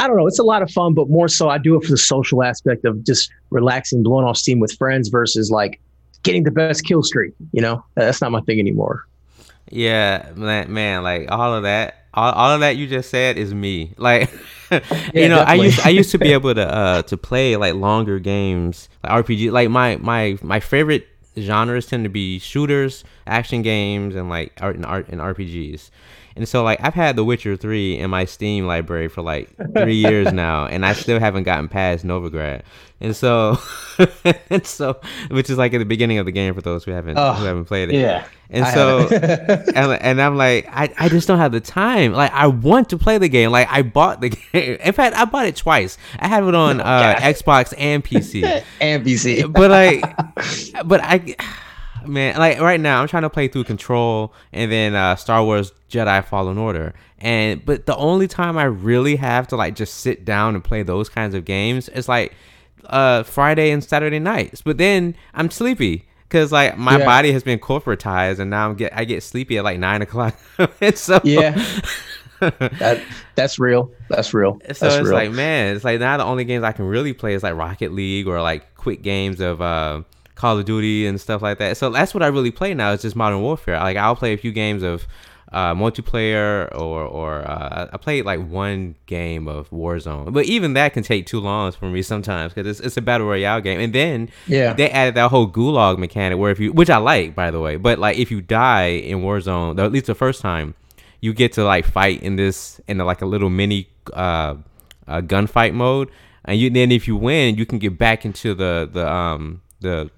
I don't know. It's a lot of fun, but more so I do it for the social aspect of just relaxing, blowing off steam with friends versus like getting the best kill streak. You know, that's not my thing anymore. Yeah, man, man like all of that, all, all of that you just said is me. Like, yeah, you know, definitely. I used I used to be able to uh to play like longer games, like RPG. Like my my my favorite genres tend to be shooters, action games, and like art and art and RPGs. And so like I've had The Witcher 3 in my Steam library for like 3 years now and I still haven't gotten past Novigrad. And so and so which is like at the beginning of the game for those who haven't oh, who haven't played it. Yeah. And I so and, and I'm like I, I just don't have the time. Like I want to play the game. Like I bought the game. In fact, I bought it twice. I have it on uh, Xbox and PC. and PC. But like but I man, like right now, I'm trying to play through Control and then uh, Star Wars Jedi Fallen Order, and but the only time I really have to like just sit down and play those kinds of games is like uh, Friday and Saturday nights. But then I'm sleepy because like my yeah. body has been corporatized, and now I'm get I get sleepy at like nine o'clock. so yeah. that that's real. That's real. So that's real. it's real. like man, it's like now the only games I can really play is like Rocket League or like quick games of uh, Call of Duty and stuff like that. So that's what I really play now. It's just Modern Warfare. Like I'll play a few games of uh, multiplayer or or uh, I played like one game of Warzone, but even that can take too long for me sometimes because it's, it's a battle royale game. And then yeah, they added that whole gulag mechanic where if you, which I like by the way, but like if you die in Warzone, at least the first time, you get to like fight in this in like a little mini uh, uh gunfight mode, and you then if you win, you can get back into the the um the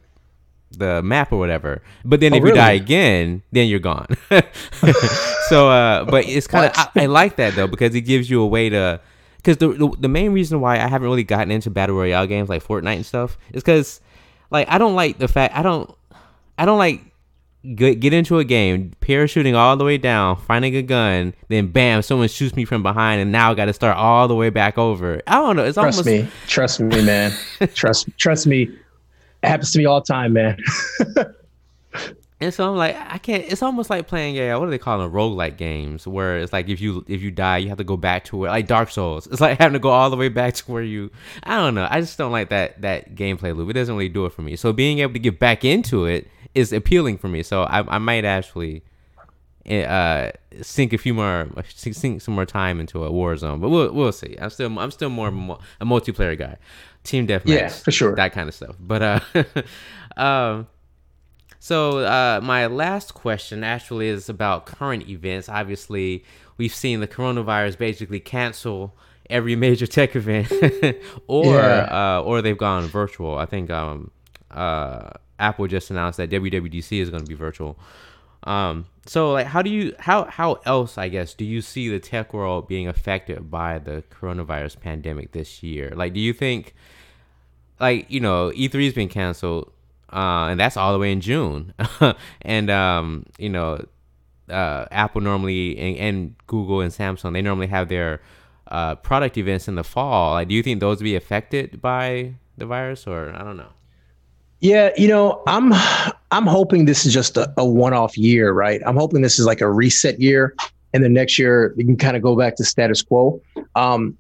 the map or whatever. But then oh, if really? you die again, then you're gone. so, uh, but it's kind of I, I, like that though because it gives you a way to. Because the, the, the main reason why I haven't really gotten into battle royale games like Fortnite and stuff is because like I don't like the fact I don't I don't like get, get into a game parachuting all the way down finding a gun then bam someone shoots me from behind and now I got to start all the way back over I don't know it's trust almost me trust me man trust trust me it happens to me all the time, man. and so I'm like, I can't. It's almost like playing yeah, what do they call them? Roguelike games, where it's like if you if you die, you have to go back to it, like Dark Souls. It's like having to go all the way back to where you. I don't know. I just don't like that that gameplay loop. It doesn't really do it for me. So being able to get back into it is appealing for me. So I I might actually uh, sink a few more, sink some more time into a Warzone. But we'll we'll see. I'm still I'm still more a multiplayer guy, team deathmatch, yeah, for sure, that kind of stuff. But uh, um, so uh, my last question actually is about current events. Obviously, we've seen the coronavirus basically cancel every major tech event, or yeah. uh, or they've gone virtual. I think um, uh, Apple just announced that WWDC is going to be virtual. Um, so like, how do you how how else I guess do you see the tech world being affected by the coronavirus pandemic this year? Like, do you think like you know E3 has been canceled, uh, and that's all the way in June, and um, you know. Uh, Apple normally and, and Google and Samsung they normally have their uh, product events in the fall. Like, do you think those will be affected by the virus, or I don't know? Yeah, you know, I'm I'm hoping this is just a, a one-off year, right? I'm hoping this is like a reset year, and then next year we can kind of go back to status quo. Um,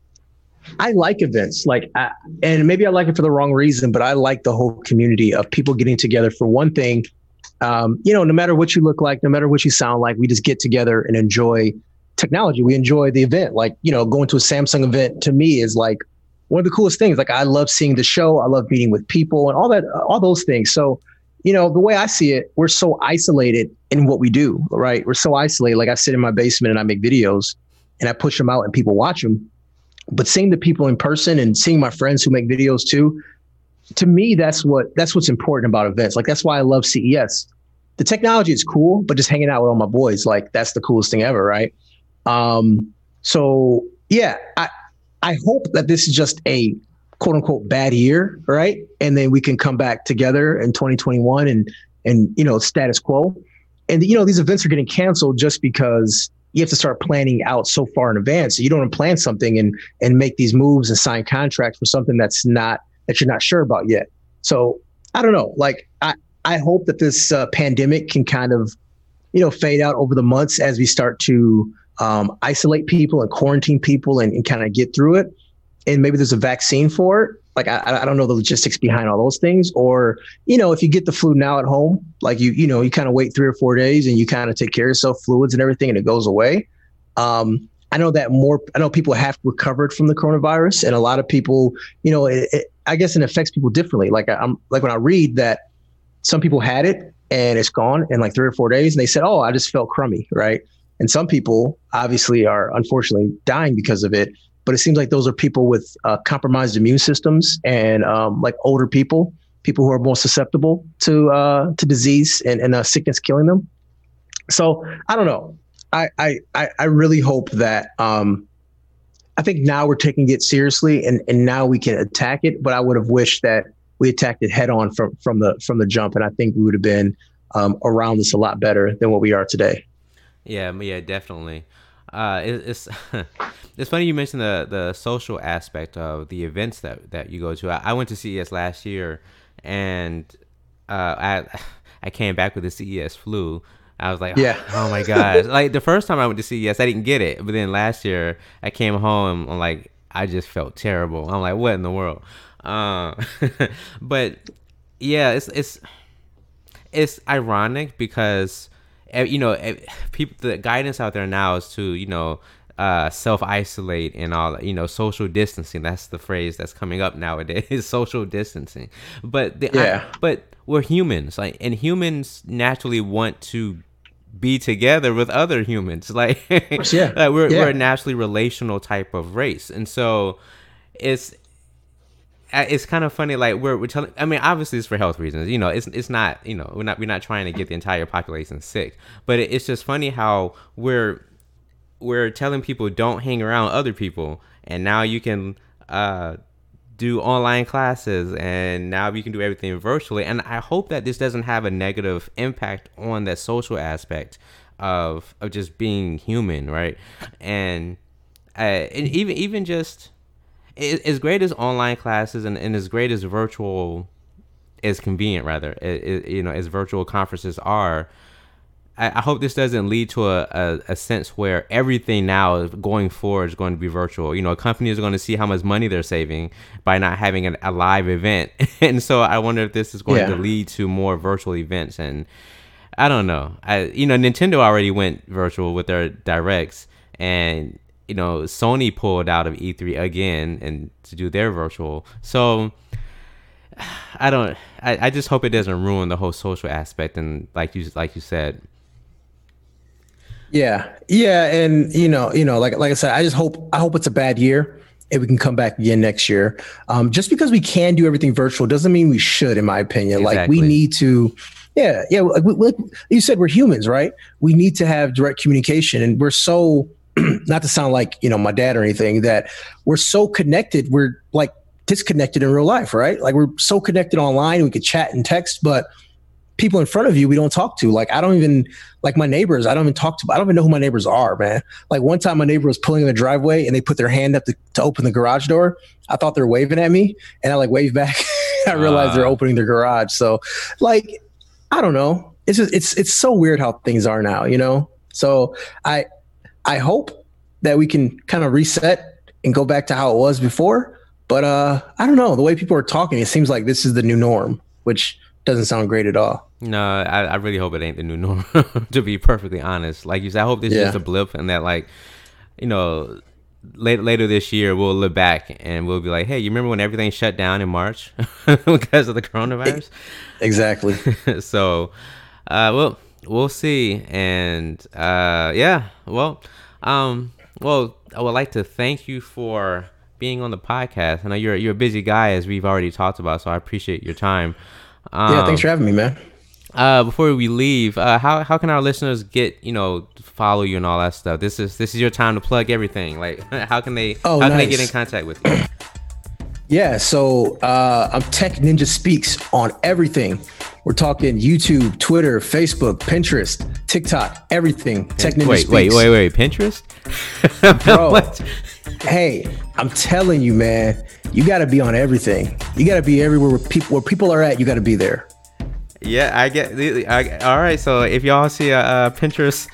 I like events, like, I, and maybe I like it for the wrong reason, but I like the whole community of people getting together for one thing. Um, you know, no matter what you look like, no matter what you sound like, we just get together and enjoy technology. We enjoy the event. Like, you know, going to a Samsung event to me is like one of the coolest things. Like, I love seeing the show. I love meeting with people and all that, all those things. So, you know, the way I see it, we're so isolated in what we do, right? We're so isolated. Like, I sit in my basement and I make videos and I push them out and people watch them. But seeing the people in person and seeing my friends who make videos too, to me, that's what that's what's important about events. Like that's why I love CES. The technology is cool, but just hanging out with all my boys, like that's the coolest thing ever, right? Um, so yeah, I I hope that this is just a quote unquote bad year, right? And then we can come back together in 2021 and and you know status quo. And you know these events are getting canceled just because you have to start planning out so far in advance. So you don't want to plan something and and make these moves and sign contracts for something that's not that you're not sure about yet. So I don't know. Like I I hope that this uh, pandemic can kind of you know fade out over the months as we start to um, isolate people and quarantine people and, and kind of get through it. And maybe there's a vaccine for it. Like I, I don't know the logistics behind all those things. Or you know, if you get the flu now at home, like you you know you kind of wait three or four days and you kind of take care of yourself, fluids and everything, and it goes away. Um, I know that more. I know people have recovered from the coronavirus, and a lot of people, you know, it, it, I guess it affects people differently. Like I'm like when I read that some people had it and it's gone in like three or four days, and they said, "Oh, I just felt crummy," right? And some people obviously are unfortunately dying because of it. But it seems like those are people with uh, compromised immune systems and um, like older people, people who are more susceptible to uh, to disease and, and uh, sickness killing them. So I don't know. I I I really hope that um, I think now we're taking it seriously and and now we can attack it. But I would have wished that we attacked it head on from from the from the jump, and I think we would have been um, around this a lot better than what we are today. Yeah, yeah, definitely. Uh, it, it's it's funny you mentioned the the social aspect of the events that that you go to. I, I went to CES last year, and uh, I I came back with the CES flu. I was like, yeah. oh, oh my gosh. like the first time I went to CES, I didn't get it. But then last year, I came home and like, I just felt terrible. I'm like, what in the world? Uh, but yeah, it's, it's, it's ironic because you know, people, the guidance out there now is to, you know, uh, self isolate and all, you know, social distancing. That's the phrase that's coming up nowadays, social distancing. But the, yeah. I, but we're humans, like, and humans naturally want to be together with other humans. Like, yeah. like we're yeah. we're a naturally relational type of race, and so it's it's kind of funny. Like we're we're telling. I mean, obviously it's for health reasons. You know, it's it's not. You know, we're not we're not trying to get the entire population sick. But it, it's just funny how we're we're telling people don't hang around other people, and now you can uh, do online classes, and now you can do everything virtually. And I hope that this doesn't have a negative impact on that social aspect of of just being human, right? And uh, and even even just as great as online classes and, and as great as virtual as convenient rather it, it, you know as virtual conferences are I, I hope this doesn't lead to a, a, a, sense where everything now going forward is going to be virtual. You know, companies are going to see how much money they're saving by not having a, a live event, and so I wonder if this is going yeah. to lead to more virtual events and I don't know. I you know Nintendo already went virtual with their directs, and you know Sony pulled out of E3 again and to do their virtual. So I don't. I, I just hope it doesn't ruin the whole social aspect. And like you like you said. Yeah, yeah, and you know, you know, like like I said, I just hope I hope it's a bad year and we can come back again next year. Um, just because we can do everything virtual doesn't mean we should, in my opinion. Exactly. Like we need to yeah, yeah. Like, like you said, we're humans, right? We need to have direct communication, and we're so not to sound like you know my dad or anything that we're so connected. We're like disconnected in real life, right? Like we're so connected online, we could chat and text, but people in front of you we don't talk to. Like I don't even like my neighbors. I don't even talk to. I don't even know who my neighbors are, man. Like one time, my neighbor was pulling in the driveway and they put their hand up to, to open the garage door. I thought they were waving at me, and I like waved back. I realized uh. they're opening their garage. So, like, I don't know. It's just it's it's so weird how things are now, you know. So I I hope that we can kind of reset and go back to how it was before. But uh, I don't know. The way people are talking, it seems like this is the new norm, which doesn't sound great at all. No, I, I really hope it ain't the new norm. to be perfectly honest, like you said, I hope this yeah. is just a blip, and that like, you know, later later this year we'll look back and we'll be like, hey, you remember when everything shut down in March because of the coronavirus? Exactly. so, uh, well, we'll see, and uh, yeah, well, um, well, I would like to thank you for being on the podcast. I know you're you're a busy guy, as we've already talked about, so I appreciate your time. Um, yeah, thanks for having me, man. Uh, before we leave, uh, how how can our listeners get you know follow you and all that stuff? This is this is your time to plug everything. Like, how can they oh, how nice. can they get in contact with you? Yeah, so uh, I'm Tech Ninja Speaks on everything. We're talking YouTube, Twitter, Facebook, Pinterest, TikTok, everything. Tech Ninja wait, Speaks. Wait, wait, wait, Pinterest? Bro, hey, I'm telling you, man, you got to be on everything. You got to be everywhere where people where people are at. You got to be there. Yeah, I get. I, all right, so if y'all see a, a Pinterest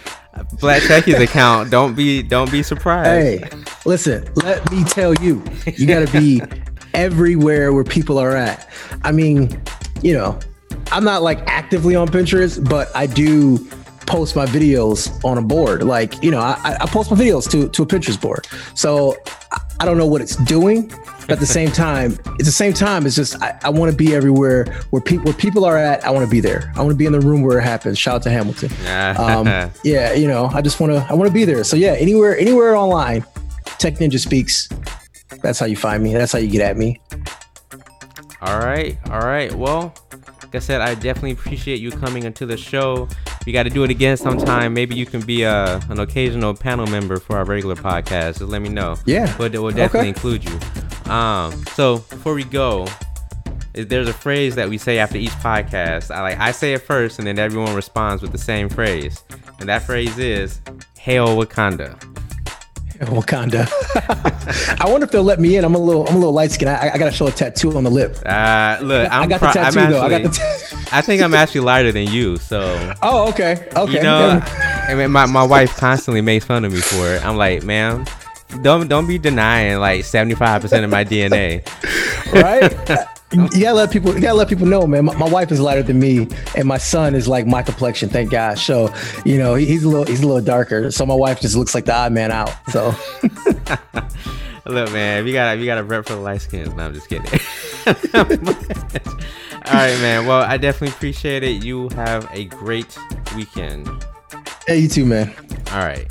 Black Techies account, don't be don't be surprised. Hey, listen, let me tell you, you got to be everywhere where people are at. I mean, you know, I'm not like actively on Pinterest, but I do post my videos on a board. Like, you know, I, I post my videos to, to a Pinterest board. So I don't know what it's doing, but at the same time, at the same time, it's just I, I want to be everywhere where people where people are at. I want to be there. I want to be in the room where it happens. Shout out to Hamilton. um, yeah, you know, I just want to I want to be there. So yeah, anywhere anywhere online, Tech Ninja speaks. That's how you find me. That's how you get at me. All right, all right. Well, like I said, I definitely appreciate you coming into the show. We got to do it again sometime. Maybe you can be a, uh, an occasional panel member for our regular podcast. Just let me know. Yeah, we'll, we'll definitely okay. include you. Um, so before we go, there's a phrase that we say after each podcast. I like I say it first, and then everyone responds with the same phrase, and that phrase is "Hail Wakanda." Wakanda. I wonder if they'll let me in. I'm a little, I'm a little light skinned. I, I got to show a tattoo on the lip. Uh, look, I'm i got pro- the tattoo actually, though. I got the. T- I think I'm actually lighter than you. So. Oh, okay, okay. You know, I mean, my my wife constantly makes fun of me for it. I'm like, ma'am, don't don't be denying like 75 percent of my DNA. right. You gotta let people. You gotta let people know, man. My, my, wife is lighter than me, and my son is like my complexion. Thank God. So, you know, he, he's a little. He's a little darker. So my wife just looks like the odd man out. So. Look, man, you got you got a rep for the light skins. No, I'm just kidding. All right, man. Well, I definitely appreciate it. You have a great weekend. Hey, you too, man. All right.